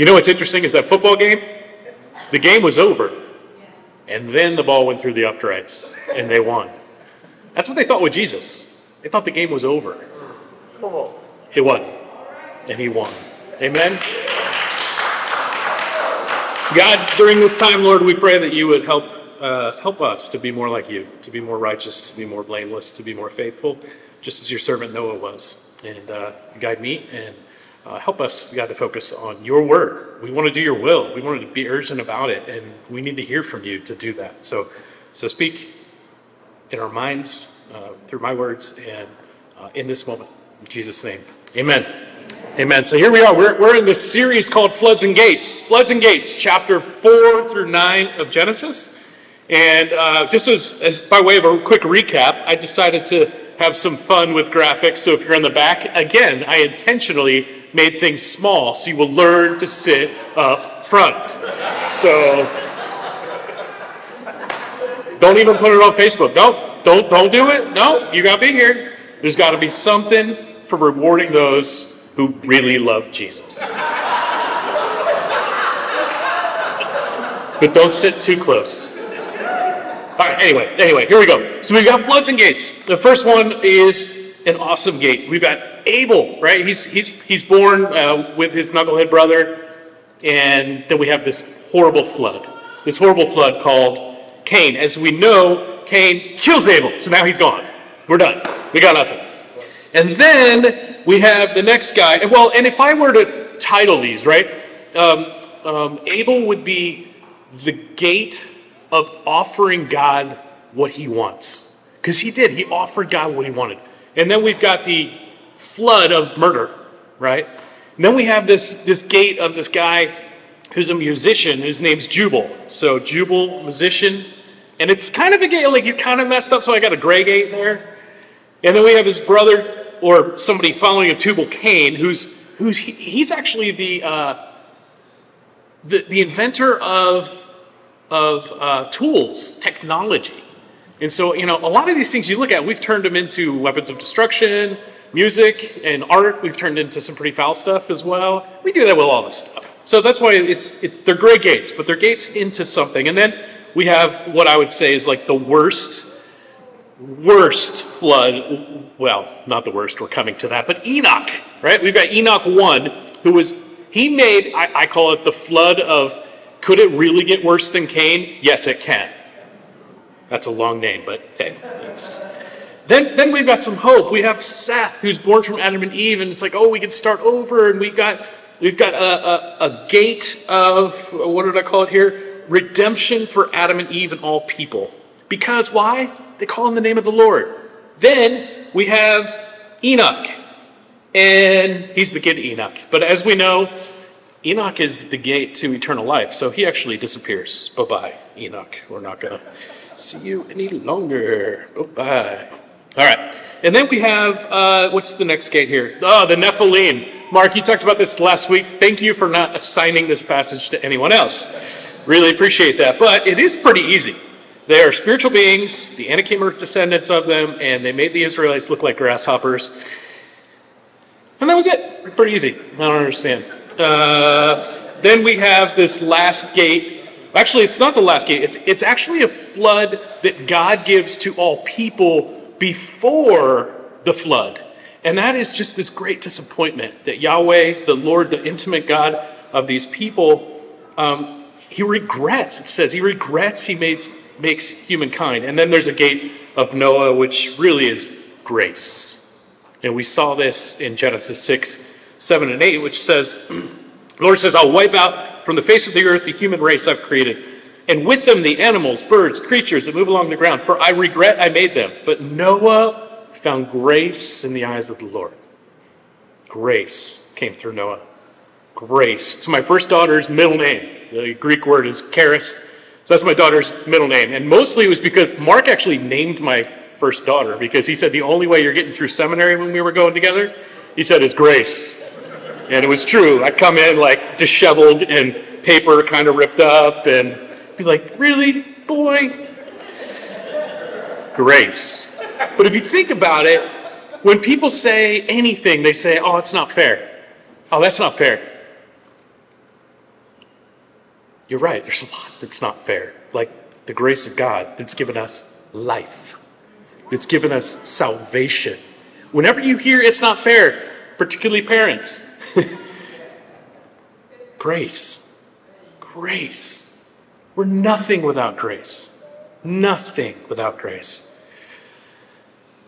You know what's interesting is that football game, the game was over. And then the ball went through the uprights and they won. That's what they thought with Jesus. They thought the game was over. It wasn't. And he won. Amen. God, during this time, Lord, we pray that you would help uh, help us to be more like you, to be more righteous, to be more blameless, to be more faithful, just as your servant Noah was. And uh, guide me and uh, help us, God, to focus on your word. We want to do your will. We want to be urgent about it, and we need to hear from you to do that. So, so speak in our minds uh, through my words and uh, in this moment. In Jesus' name, amen. Amen. So here we are. We're, we're in this series called Floods and Gates. Floods and Gates, chapter 4 through 9 of Genesis. And uh, just as, as by way of a quick recap, I decided to have some fun with graphics. So if you're in the back, again, I intentionally made things small so you will learn to sit up front. So don't even put it on Facebook. No, don't don't do it. No, you gotta be here. There's gotta be something for rewarding those who really love Jesus. but don't sit too close. All right, anyway, anyway, here we go. So we've got floods and gates. The first one is an awesome gate. We've got Abel, right? He's, he's, he's born uh, with his knucklehead brother, and then we have this horrible flood. This horrible flood called Cain. As we know, Cain kills Abel, so now he's gone. We're done. We got nothing. And then we have the next guy. Well, and if I were to title these, right? Um, um, Abel would be the gate of offering God what he wants. Because he did, he offered God what he wanted. And then we've got the flood of murder, right? And then we have this, this gate of this guy who's a musician. His name's Jubal. So, Jubal, musician. And it's kind of a gate, like he's kind of messed up, so I got a gray gate there. And then we have his brother, or somebody following a Tubal Cain, who's, who's he, he's actually the, uh, the, the inventor of of uh, tools, technology. And so, you know, a lot of these things you look at, we've turned them into weapons of destruction, music, and art. We've turned into some pretty foul stuff as well. We do that with all this stuff. So that's why it's it, they're great gates, but they're gates into something. And then we have what I would say is like the worst, worst flood. Well, not the worst. We're coming to that, but Enoch, right? We've got Enoch one, who was he made. I, I call it the flood of could it really get worse than Cain? Yes, it can. That's a long name, but hey, it's. Then, then we've got some hope. We have Seth, who's born from Adam and Eve, and it's like, oh, we can start over, and we've got we've got a, a, a gate of what did I call it here? Redemption for Adam and Eve and all people. Because why? They call on the name of the Lord. Then we have Enoch, and he's the kid Enoch. But as we know, Enoch is the gate to eternal life, so he actually disappears. Bye bye, Enoch. We're not going to see you any longer. Bye. All right. And then we have, uh, what's the next gate here? Oh, the Nephilim. Mark, you talked about this last week. Thank you for not assigning this passage to anyone else. Really appreciate that. But it is pretty easy. They are spiritual beings, the Anakim are descendants of them, and they made the Israelites look like grasshoppers. And that was it. Pretty easy. I don't understand. Uh, then we have this last gate. Actually, it's not the last gate. It's, it's actually a flood that God gives to all people before the flood. And that is just this great disappointment that Yahweh, the Lord, the intimate God of these people, um, he regrets. It says he regrets he makes, makes humankind. And then there's a gate of Noah, which really is grace. And we saw this in Genesis 6 7 and 8, which says, Lord says, I'll wipe out from the face of the earth the human race I've created, and with them the animals, birds, creatures that move along the ground, for I regret I made them. But Noah found grace in the eyes of the Lord. Grace came through Noah. Grace. It's my first daughter's middle name. The Greek word is charis. So that's my daughter's middle name. And mostly it was because Mark actually named my first daughter because he said the only way you're getting through seminary when we were going together, he said, is grace. And it was true. I'd come in like disheveled and paper kind of ripped up and be like, really, boy? Grace. But if you think about it, when people say anything, they say, oh, it's not fair. Oh, that's not fair. you're right, there's a lot that's not fair. Like the grace of God that's given us life, that's given us salvation. Whenever you hear it's not fair, particularly parents, grace. Grace. We're nothing without grace. Nothing without grace.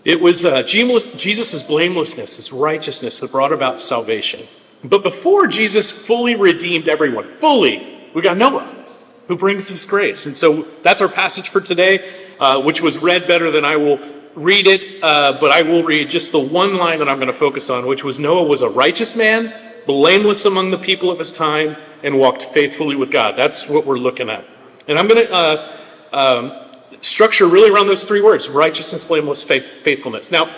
It was uh, Jesus' blamelessness, his righteousness that brought about salvation. But before Jesus fully redeemed everyone, fully, we got Noah who brings this grace. And so that's our passage for today, uh, which was read better than I will read it, uh, but I will read just the one line that I'm going to focus on, which was Noah was a righteous man, blameless among the people of his time, and walked faithfully with God. That's what we're looking at. And I'm going to uh, um, structure really around those three words righteousness, blameless, faith, faithfulness. Now,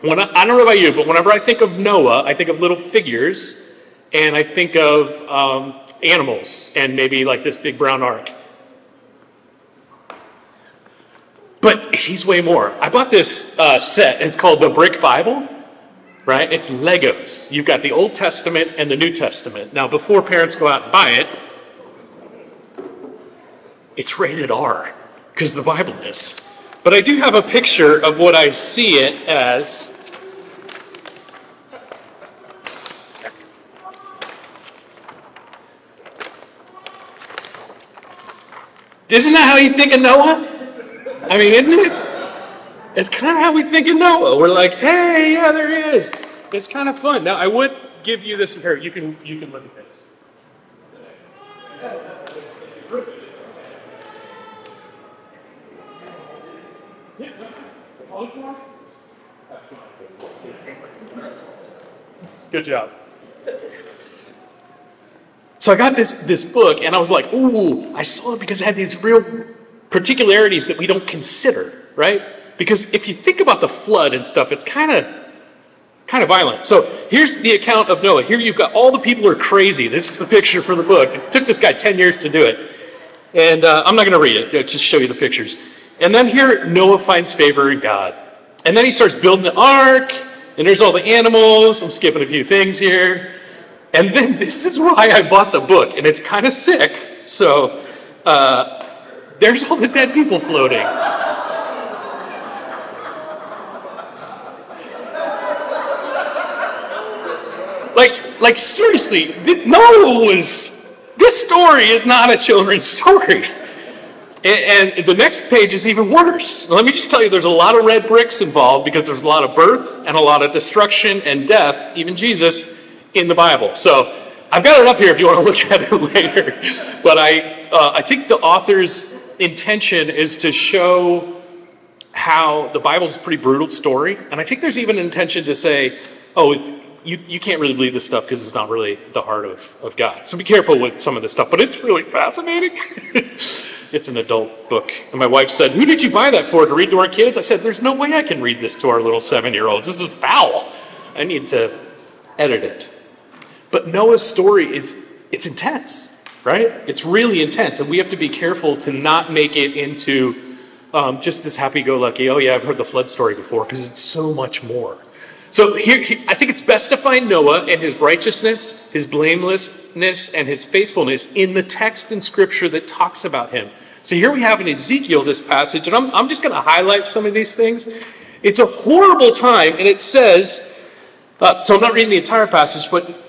when I, I, don't know about you, but whenever I think of Noah, I think of little figures, and I think of um, animals, and maybe like this big brown ark. But he's way more. I bought this uh, set. It's called the Brick Bible, right? It's Legos. You've got the Old Testament and the New Testament. Now, before parents go out and buy it, it's rated R because the Bible is. But I do have a picture of what I see it as. Isn't that how you think of Noah? I mean, isn't it? It's kind of how we think of Noah. We're like, hey, yeah, there he is. It's kind of fun. Now, I would give you this here. You can you can look at this. Good job. So I got this, this book and I was like, ooh, I saw it because it had these real particularities that we don't consider, right? Because if you think about the flood and stuff, it's kind of kind of violent. So here's the account of Noah. Here you've got all the people are crazy. This is the picture for the book. It took this guy 10 years to do it. And uh, I'm not going to read it, just show you the pictures. And then here, Noah finds favor in God. And then he starts building the ark, and there's all the animals. I'm skipping a few things here. And then this is why I bought the book, and it's kind of sick. So uh, there's all the dead people floating. like, like seriously, Noah was. This story is not a children's story. And, and, the next page is even worse. Let me just tell you, there's a lot of red bricks involved because there's a lot of birth and a lot of destruction and death, even Jesus, in the Bible. So I've got it up here if you want to look at it later. But I, uh, I think the author's intention is to show how the Bible is a pretty brutal story. And I think there's even an intention to say, oh, you, you can't really believe this stuff because it's not really the heart of, of God. So be careful with some of this stuff, but it's really fascinating. it's an adult book. And my wife said, Who did you buy that for? To read to our kids? I said, There's no way I can read this to our little seven year olds. This is foul. I need to edit it. But Noah's story is it's intense, right? It's really intense. And we have to be careful to not make it into um, just this happy go lucky, oh yeah, I've heard the flood story before, because it's so much more. So here, I think it's best to find Noah and his righteousness, his blamelessness, and his faithfulness in the text in Scripture that talks about him. So here we have in Ezekiel this passage, and I'm, I'm just going to highlight some of these things. It's a horrible time, and it says, uh, so I'm not reading the entire passage, but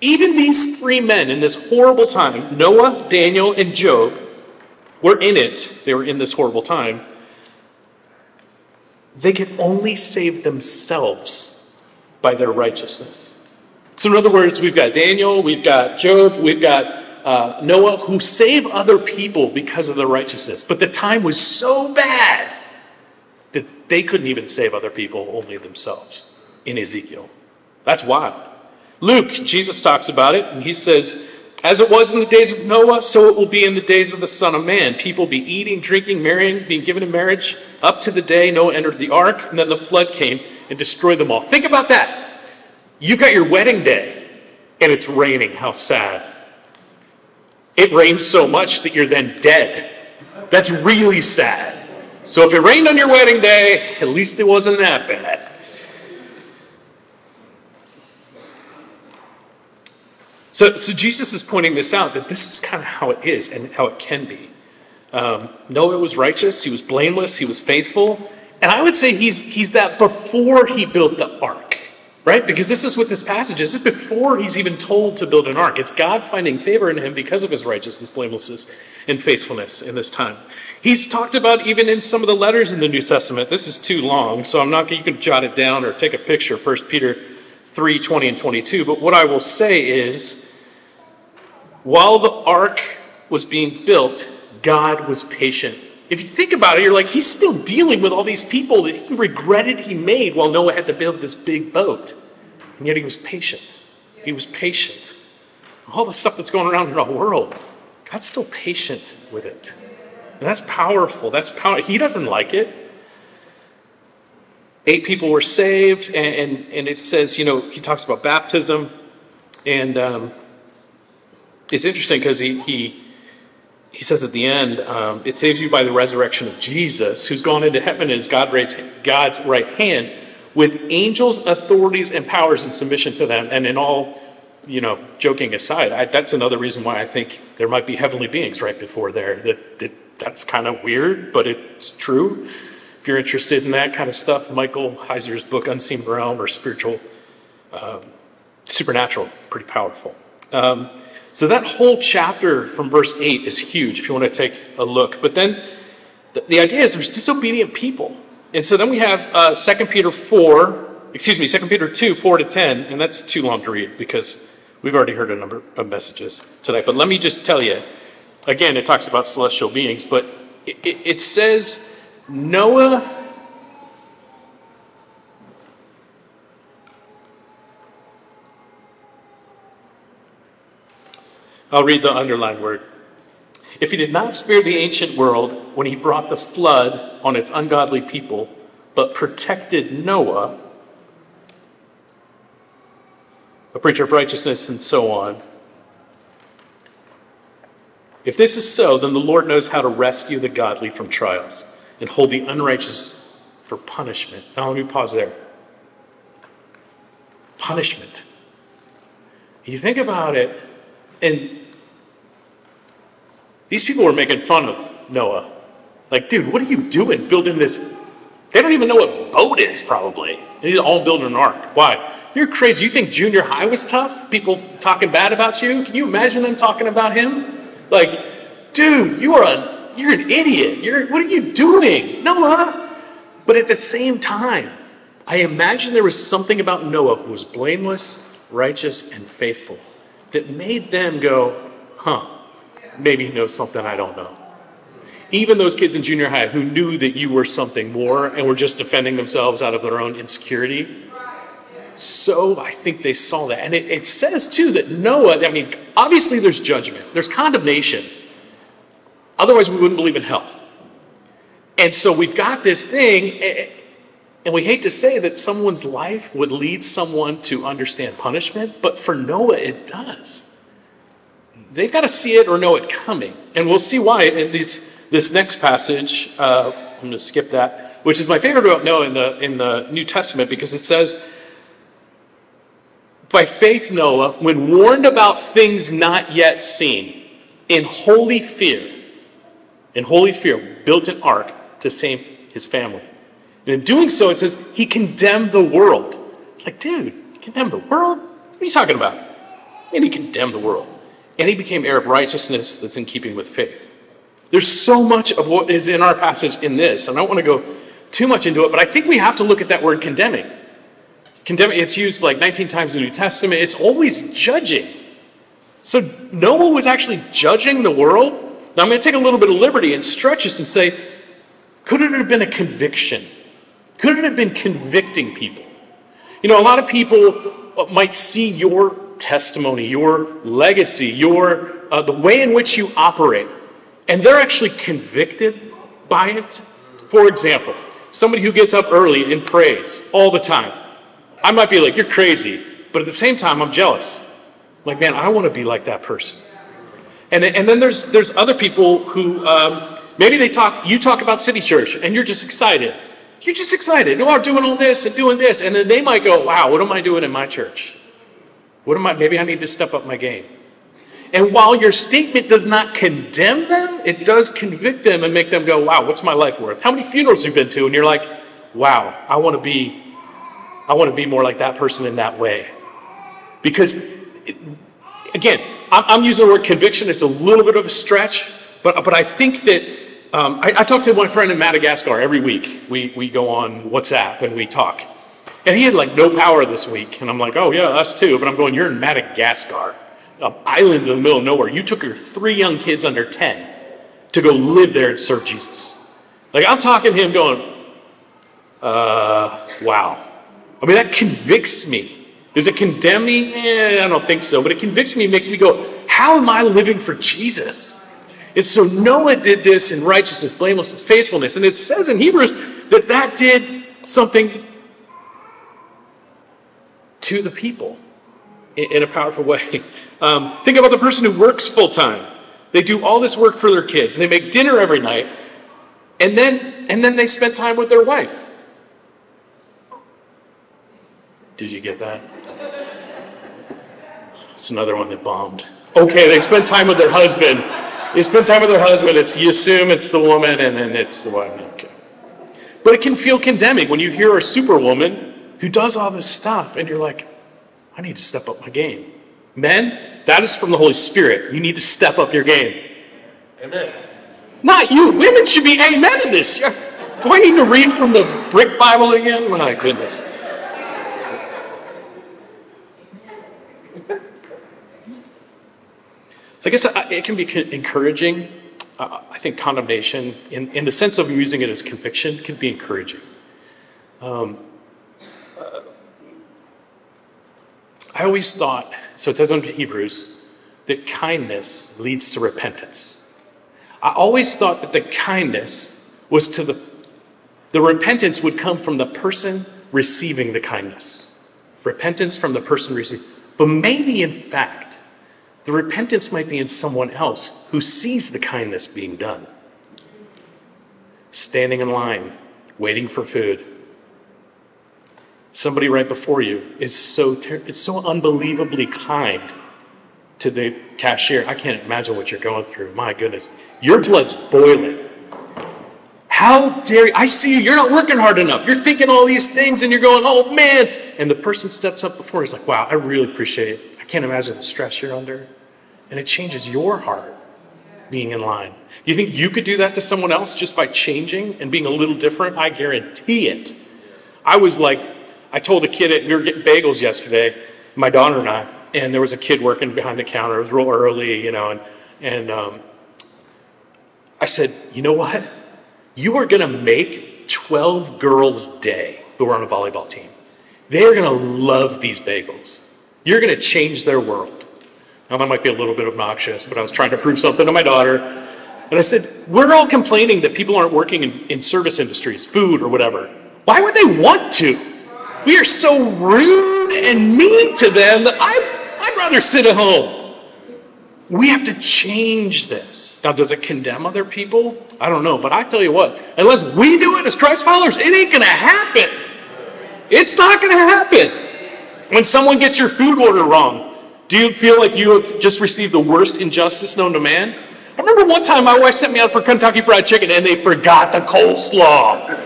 even these three men in this horrible time, Noah, Daniel, and Job, were in it. They were in this horrible time. They could only save themselves by their righteousness. So, in other words, we've got Daniel, we've got Job, we've got uh, Noah who save other people because of their righteousness. But the time was so bad that they couldn't even save other people, only themselves in Ezekiel. That's wild. Luke, Jesus talks about it, and he says, As it was in the days of Noah, so it will be in the days of the Son of Man. People be eating, drinking, marrying, being given in marriage, up to the day Noah entered the ark, and then the flood came and destroyed them all. Think about that. You've got your wedding day and it's raining. How sad. It rains so much that you're then dead. That's really sad. So if it rained on your wedding day, at least it wasn't that bad. So, so Jesus is pointing this out that this is kind of how it is and how it can be. Um, Noah was righteous, he was blameless, he was faithful. And I would say he's, he's that before he built the ark, right? Because this is what this passage is. It's before he's even told to build an ark. It's God finding favor in him because of his righteousness, blamelessness, and faithfulness in this time. He's talked about even in some of the letters in the New Testament. This is too long, so I'm not you can jot it down or take a picture, 1 Peter 3, 20 and 22. But what I will say is, while the ark was being built, God was patient. If you think about it, you're like, he's still dealing with all these people that he regretted he made while Noah had to build this big boat. And yet he was patient. He was patient. All the stuff that's going around in our world, God's still patient with it. And that's powerful. That's power. He doesn't like it. Eight people were saved, and, and, and it says, you know, he talks about baptism. And um, it's interesting because he, he he says at the end, um, it saves you by the resurrection of Jesus, who's gone into heaven and is God right, God's right hand, with angels, authorities, and powers in submission to them. And in all, you know, joking aside, I, that's another reason why I think there might be heavenly beings right before there. That, that that's kind of weird, but it's true. If you're interested in that kind of stuff, Michael Heiser's book, Unseen Realm or Spiritual, um, Supernatural, pretty powerful. Um, so that whole chapter from verse 8 is huge if you want to take a look. But then the, the idea is there's disobedient people. And so then we have uh, 2 Peter 4, excuse me, 2 Peter 2, 4 to 10, and that's too long to read because we've already heard a number of messages tonight. But let me just tell you again, it talks about celestial beings, but it, it, it says Noah I'll read the underlined word. If he did not spare the ancient world when he brought the flood on its ungodly people, but protected Noah, a preacher of righteousness, and so on. If this is so, then the Lord knows how to rescue the godly from trials and hold the unrighteous for punishment. Now, let me pause there. Punishment. You think about it, and these people were making fun of Noah. Like, dude, what are you doing building this? They don't even know what boat is, probably. They need all building an ark. Why? You're crazy. You think junior high was tough? People talking bad about you? Can you imagine them talking about him? Like, dude, you are a you're an idiot. You're what are you doing? Noah. But at the same time, I imagine there was something about Noah who was blameless, righteous, and faithful that made them go, huh, maybe he knows something I don't know. Even those kids in junior high who knew that you were something more and were just defending themselves out of their own insecurity. So I think they saw that. And it, it says too that Noah, I mean, obviously there's judgment, there's condemnation. Otherwise, we wouldn't believe in hell. And so we've got this thing, and we hate to say that someone's life would lead someone to understand punishment, but for Noah, it does they've got to see it or know it coming. And we'll see why in this, this next passage. Uh, I'm going to skip that, which is my favorite about Noah in the, in the New Testament because it says, By faith, Noah, when warned about things not yet seen, in holy fear, in holy fear, built an ark to save his family. And in doing so, it says he condemned the world. It's like, dude, condemn the world? What are you talking about? And he condemned the world and he became heir of righteousness that's in keeping with faith. There's so much of what is in our passage in this, and I don't want to go too much into it, but I think we have to look at that word condemning. Condemning, it's used like 19 times in the New Testament. It's always judging. So Noah was actually judging the world. Now I'm going to take a little bit of liberty and stretch this and say, could it have been a conviction? Could it have been convicting people? You know, a lot of people might see your testimony, your legacy, your uh, the way in which you operate, and they're actually convicted by it. For example, somebody who gets up early and prays all the time. I might be like, "You're crazy," but at the same time, I'm jealous. Like, man, I want to be like that person. And and then there's there's other people who um, maybe they talk. You talk about City Church, and you're just excited. You're just excited. You are doing all this and doing this, and then they might go, "Wow, what am I doing in my church?" What am I? Maybe I need to step up my game. And while your statement does not condemn them, it does convict them and make them go, wow, what's my life worth? How many funerals you've been to and you're like, wow, I want to be, I want to be more like that person in that way. Because, it, again, I'm using the word conviction. It's a little bit of a stretch, but, but I think that um, I, I talk to my friend in Madagascar every week. We, we go on WhatsApp and we talk. And he had like no power this week. And I'm like, oh, yeah, us too. But I'm going, you're in Madagascar, an island in the middle of nowhere. You took your three young kids under 10 to go live there and serve Jesus. Like, I'm talking to him going, uh, wow. I mean, that convicts me. Does it condemn me? Eh, I don't think so. But it convicts me, makes me go, how am I living for Jesus? And so Noah did this in righteousness, blamelessness, faithfulness. And it says in Hebrews that that did something to the people in, a powerful way. Um, think about the person who works full time. They do all this work for their kids. They make dinner every night, and then and then they spend time with their wife. Did you get that? It's another one that bombed. Okay, they spend time with their husband. They spend time with their husband. It's you assume it's the woman, and then it's the one. Okay. But it can feel condemning when you hear a superwoman who does all this stuff, and you're like, I need to step up my game. Men, that is from the Holy Spirit. You need to step up your game. Amen. Not you. Women should be amen in this. Do I need to read from the brick Bible again? My goodness. So I guess it can be encouraging. I think condemnation, in, in the sense of using it as conviction, can be encouraging. Um, I always thought, so it says in Hebrews, that kindness leads to repentance. I always thought that the kindness was to the, the repentance would come from the person receiving the kindness. Repentance from the person receiving. But maybe, in fact, the repentance might be in someone else who sees the kindness being done. Standing in line, waiting for food, somebody right before you is so ter- it's so unbelievably kind to the cashier. I can't imagine what you're going through. My goodness, your blood's boiling. How dare you? I see you. You're not working hard enough. You're thinking all these things and you're going, oh man. And the person steps up before. He's like, wow, I really appreciate it. I can't imagine the stress you're under. And it changes your heart being in line. You think you could do that to someone else just by changing and being a little different? I guarantee it. I was like I told a kid, we were getting bagels yesterday, my daughter and I, and there was a kid working behind the counter. It was real early, you know, and, and um, I said, you know what? You are going to make 12 girls' day who are on a volleyball team. They're going to love these bagels. You're going to change their world. Now, that might be a little bit obnoxious, but I was trying to prove something to my daughter. And I said, We're all complaining that people aren't working in, in service industries, food or whatever. Why would they want to? We are so rude and mean to them that I, I'd rather sit at home. We have to change this. Now, does it condemn other people? I don't know. But I tell you what, unless we do it as Christ followers, it ain't going to happen. It's not going to happen. When someone gets your food order wrong, do you feel like you have just received the worst injustice known to man? I remember one time my wife sent me out for Kentucky Fried Chicken and they forgot the coleslaw.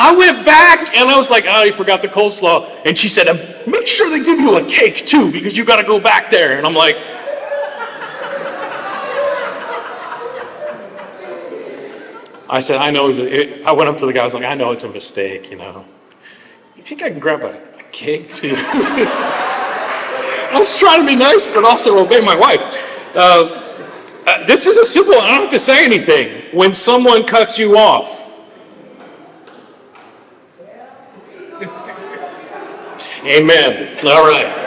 I went back and I was like, oh, you forgot the coleslaw. And she said, make sure they give you a cake too, because you got to go back there. And I'm like, I said, I know. It, I went up to the guy. I was like, I know it's a mistake, you know. You think I can grab a, a cake too? I was trying to be nice, but also obey my wife. Uh, uh, this is a simple. I don't have to say anything. When someone cuts you off, Amen. All right.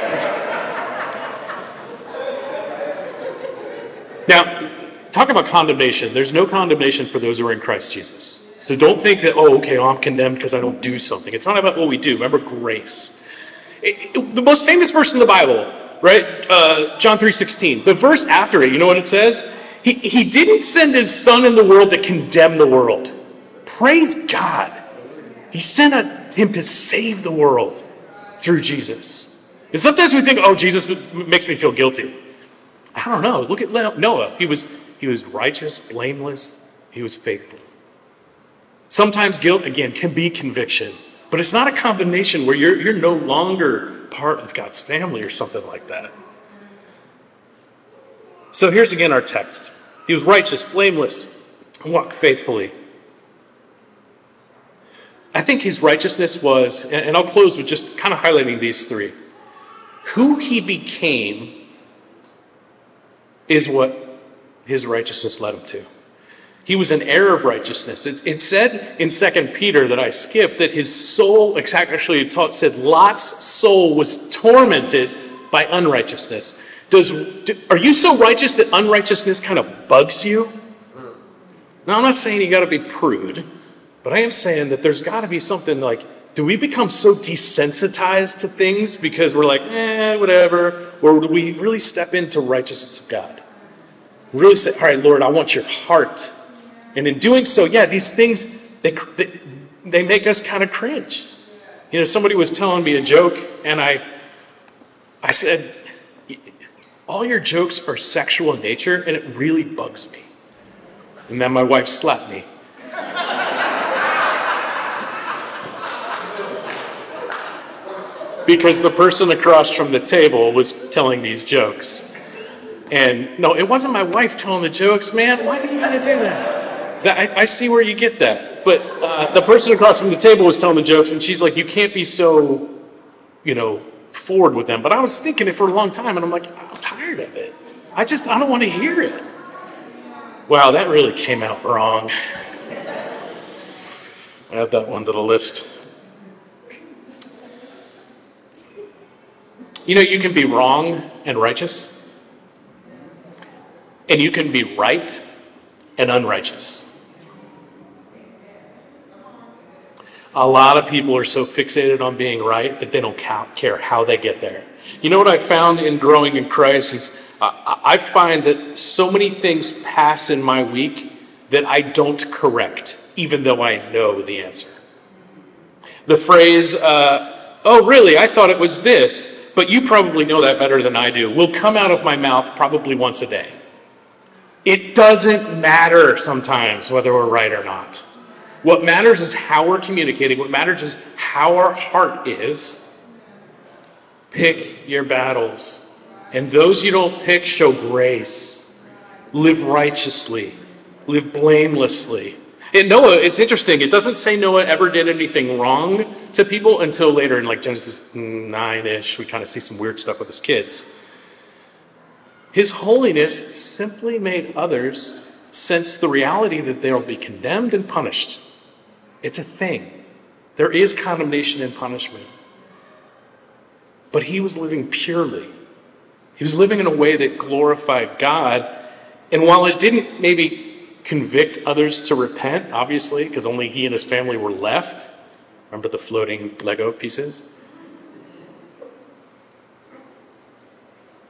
Now, talk about condemnation. There's no condemnation for those who are in Christ Jesus. So don't think that, oh, okay, well, I'm condemned because I don't do something. It's not about what we do. Remember grace. It, it, the most famous verse in the Bible, right? Uh, John 3.16. The verse after it, you know what it says? He, he didn't send his son in the world to condemn the world. Praise God. He sent a, him to save the world through Jesus. And sometimes we think, oh, Jesus makes me feel guilty. I don't know. Look at Noah. He was, he was righteous, blameless, he was faithful. Sometimes guilt, again, can be conviction, but it's not a combination where you're, you're no longer part of God's family or something like that. So here's again our text. He was righteous, blameless, walked faithfully. I think his righteousness was, and I'll close with just kind of highlighting these three. Who he became is what his righteousness led him to. He was an heir of righteousness. It, it said in Second Peter that I skipped that his soul, actually, it taught, said Lot's soul was tormented by unrighteousness. Does, do, are you so righteous that unrighteousness kind of bugs you? Now, I'm not saying you got to be prude, but I am saying that there's got to be something like, do we become so desensitized to things because we're like, eh, whatever? Or do we really step into righteousness of God? Really say, all right, Lord, I want your heart. And in doing so, yeah, these things, they, they, they make us kind of cringe. You know, somebody was telling me a joke, and I, I said, all your jokes are sexual in nature, and it really bugs me. And then my wife slapped me. Because the person across from the table was telling these jokes. And no, it wasn't my wife telling the jokes, man. Why do you gotta do that? that I, I, see where you get that. But uh, the person across from the table was telling the jokes, and she's like, you can't be so, you know, forward with them. But I was thinking it for a long time, and I'm like, I'm tired of it. I just, I don't want to hear it. Wow, that really came out wrong. Add that one to the list. You know, you can be wrong and righteous, and you can be right and unrighteous. A lot of people are so fixated on being right that they don't care how they get there. You know what I found in growing in Christ is I find that so many things pass in my week that I don't correct, even though I know the answer. The phrase, uh, oh, really, I thought it was this but you probably know that better than I do, will come out of my mouth probably once a day. It doesn't matter sometimes whether we're right or not. What matters is how we're communicating. What matters is how our heart is. Pick your battles. And those you don't pick, show grace. Live righteously. Live blamelessly. In Noah, it's interesting. It doesn't say Noah ever did anything wrong to people until later in like Genesis 9 ish. We kind of see some weird stuff with his kids. His holiness simply made others sense the reality that they'll be condemned and punished. It's a thing. There is condemnation and punishment. But he was living purely. He was living in a way that glorified God. And while it didn't maybe convict others to repent, obviously, because only he and his family were left. Remember the floating Lego pieces?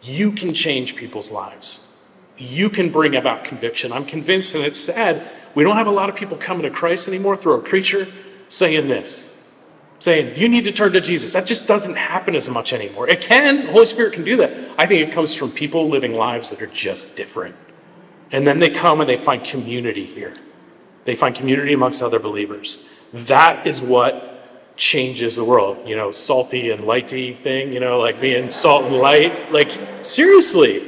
You can change people's lives. You can bring about conviction. I'm convinced, and it's sad, we don't have a lot of people coming to Christ anymore through a preacher saying this, saying, You need to turn to Jesus. That just doesn't happen as much anymore. It can, Holy Spirit can do that. I think it comes from people living lives that are just different. And then they come and they find community here. They find community amongst other believers. That is what changes the world. You know, salty and lighty thing, you know, like being salt and light. Like, seriously.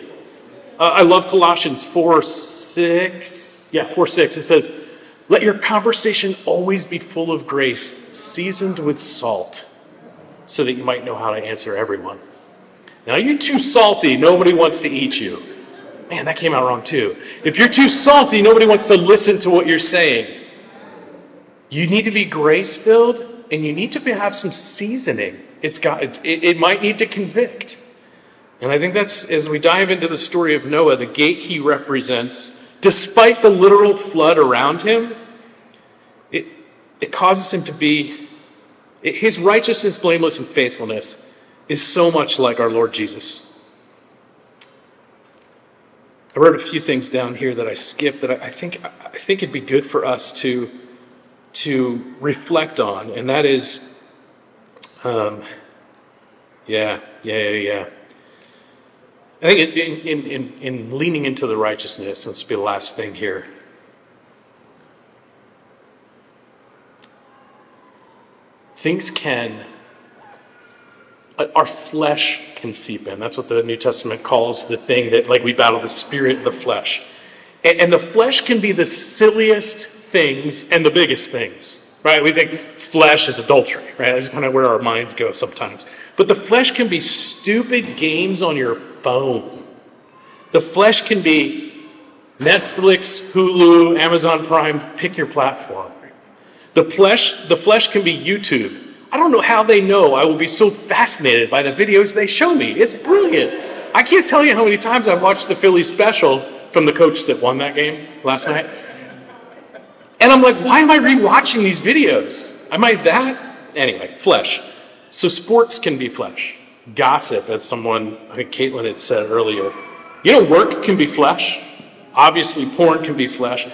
Uh, I love Colossians 4 6. Yeah, 4 6. It says, Let your conversation always be full of grace, seasoned with salt, so that you might know how to answer everyone. Now, you're too salty, nobody wants to eat you. Man, that came out wrong too. If you're too salty, nobody wants to listen to what you're saying. You need to be grace filled and you need to be, have some seasoning. It's got, it, it might need to convict. And I think that's, as we dive into the story of Noah, the gate he represents, despite the literal flood around him, it, it causes him to be, his righteousness, blameless, and faithfulness is so much like our Lord Jesus. I wrote a few things down here that I skipped that I, think I think it'd be good for us to to reflect on, and that is um, Yeah, yeah, yeah, yeah. I think in, in, in, in leaning into the righteousness, this will be the last thing here. Things can, our flesh can seep in. That's what the New Testament calls the thing that, like, we battle the spirit and the flesh. And, and the flesh can be the silliest things and the biggest things, right? We think flesh is adultery, right? That's kind of where our minds go sometimes. But the flesh can be stupid games on your phone. The flesh can be Netflix, Hulu, Amazon Prime, pick your platform. The flesh, the flesh can be YouTube. I don't know how they know I will be so fascinated by the videos they show me. It's brilliant. I can't tell you how many times I've watched the Philly special from the coach that won that game last night. And I'm like, why am I rewatching these videos? Am I that? Anyway, flesh. So sports can be flesh. Gossip, as someone, I think Caitlin had said earlier. You know, work can be flesh. Obviously, porn can be flesh.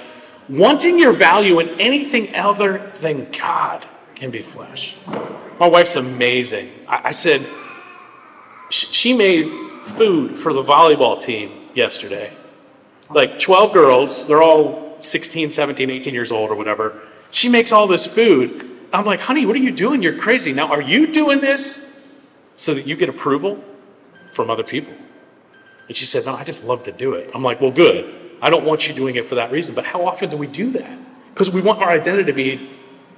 Wanting your value in anything other than God can be flesh. My wife's amazing. I, I said, she made food for the volleyball team yesterday. Like 12 girls, they're all 16, 17, 18 years old or whatever. She makes all this food I'm like, honey, what are you doing? You're crazy. Now, are you doing this so that you get approval from other people? And she said, no, I just love to do it. I'm like, well, good. I don't want you doing it for that reason. But how often do we do that? Because we want our identity to be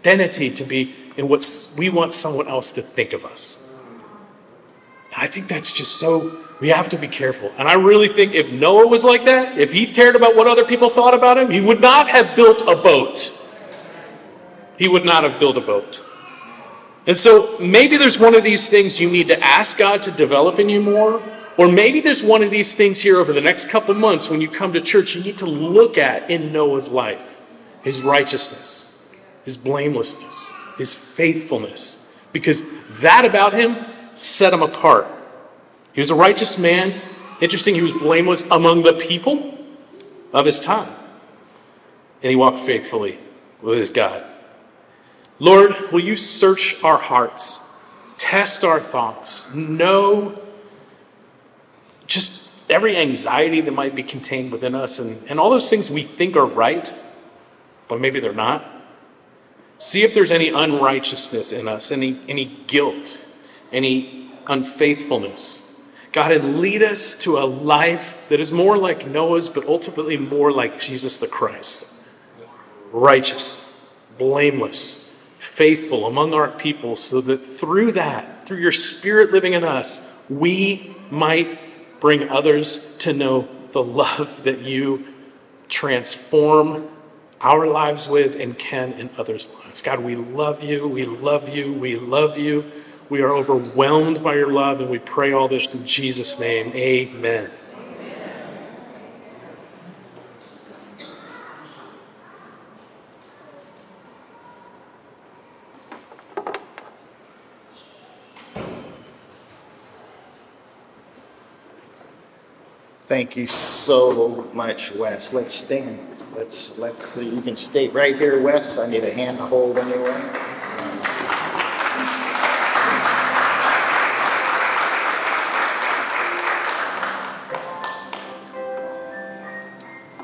identity to be in what we want someone else to think of us. I think that's just so we have to be careful. And I really think if Noah was like that, if he cared about what other people thought about him, he would not have built a boat he would not have built a boat. And so maybe there's one of these things you need to ask God to develop in you more. Or maybe there's one of these things here over the next couple months when you come to church you need to look at in Noah's life his righteousness, his blamelessness, his faithfulness. Because that about him set him apart. He was a righteous man. Interesting, he was blameless among the people of his time. And he walked faithfully with his God. Lord, will you search our hearts, test our thoughts, know just every anxiety that might be contained within us and, and all those things we think are right, but maybe they're not. See if there's any unrighteousness in us, any, any guilt, any unfaithfulness. God, and lead us to a life that is more like Noah's, but ultimately more like Jesus the Christ. Righteous, blameless, faithful among our people so that through that, through your Spirit living in us, we might bring others to know the love that you transform our lives with and can in others' lives. God, we love you. We love you. We love you. We are overwhelmed by your love, and we pray all this in Jesus' name. Amen. Thank you so much, Wes. Let's stand. Let's let's you can stay right here, Wes. I need a hand to hold anyway.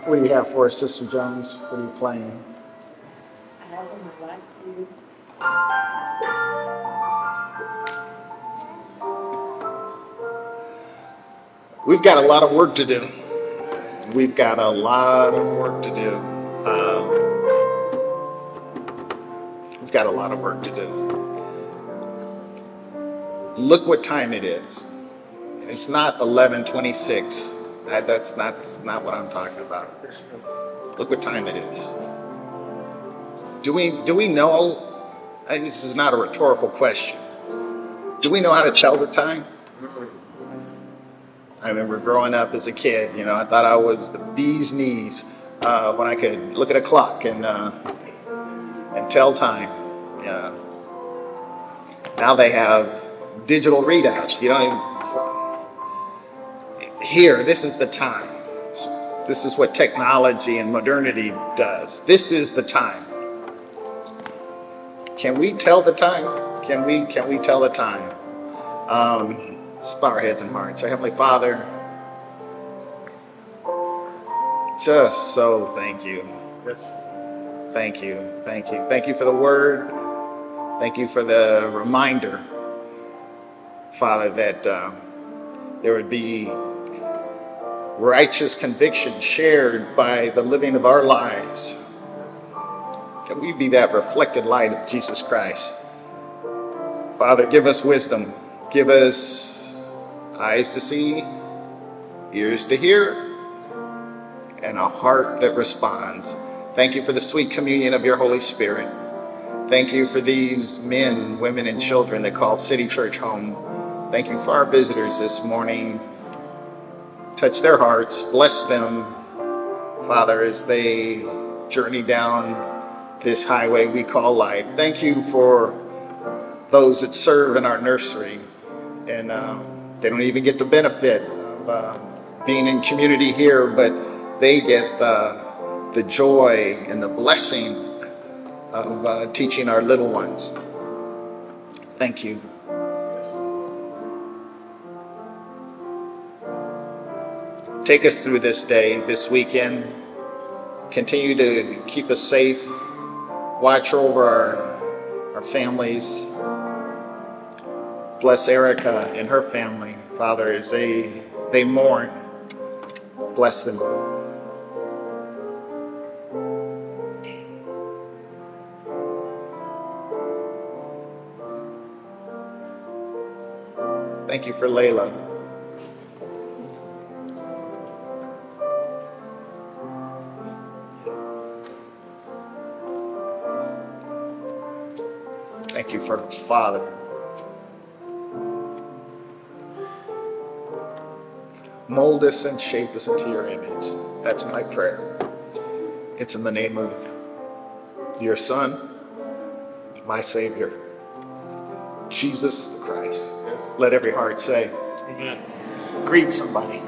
What do you have for us, Sister Jones? What are you playing? I have we've got a lot of work to do. We've got a lot of work to do. Um, we've got a lot of work to do. Look what time it is. It's not 11:26. That, that's not that's not what I'm talking about. Look what time it is. Do we do we know? This is not a rhetorical question. Do we know how to tell the time? I remember growing up as a kid, you know, I thought I was the bee's knees uh, when I could look at a clock and uh, and tell time. Yeah. Now they have digital readouts. You don't even here. This is the time. This is what technology and modernity does. This is the time. Can we tell the time? Can we can we tell the time? Um, let's bow our heads and hearts. Our Heavenly Father, just so thank you. Thank you. Thank you. Thank you for the word. Thank you for the reminder, Father, that uh, there would be righteous conviction shared by the living of our lives. That we be that reflected light of Jesus Christ. Father, give us wisdom. Give us eyes to see, ears to hear, and a heart that responds. Thank you for the sweet communion of your Holy Spirit. Thank you for these men, women, and children that call City Church home. Thank you for our visitors this morning. Touch their hearts, bless them, Father, as they journey down this highway we call life. Thank you for those that serve in our nursery, and um, they don't even get the benefit of uh, being in community here, but they get the, the joy and the blessing of uh, teaching our little ones. Thank you. Take us through this day, this weekend. Continue to keep us safe. Watch over our, our families. Bless Erica and her family, Father, as they, they mourn. Bless them. Thank you for Layla. Thank you for Father. Mold us and shape us into your image. That's my prayer. It's in the name of your Son, my Savior, Jesus the Christ. Let every heart say, Amen. greet somebody.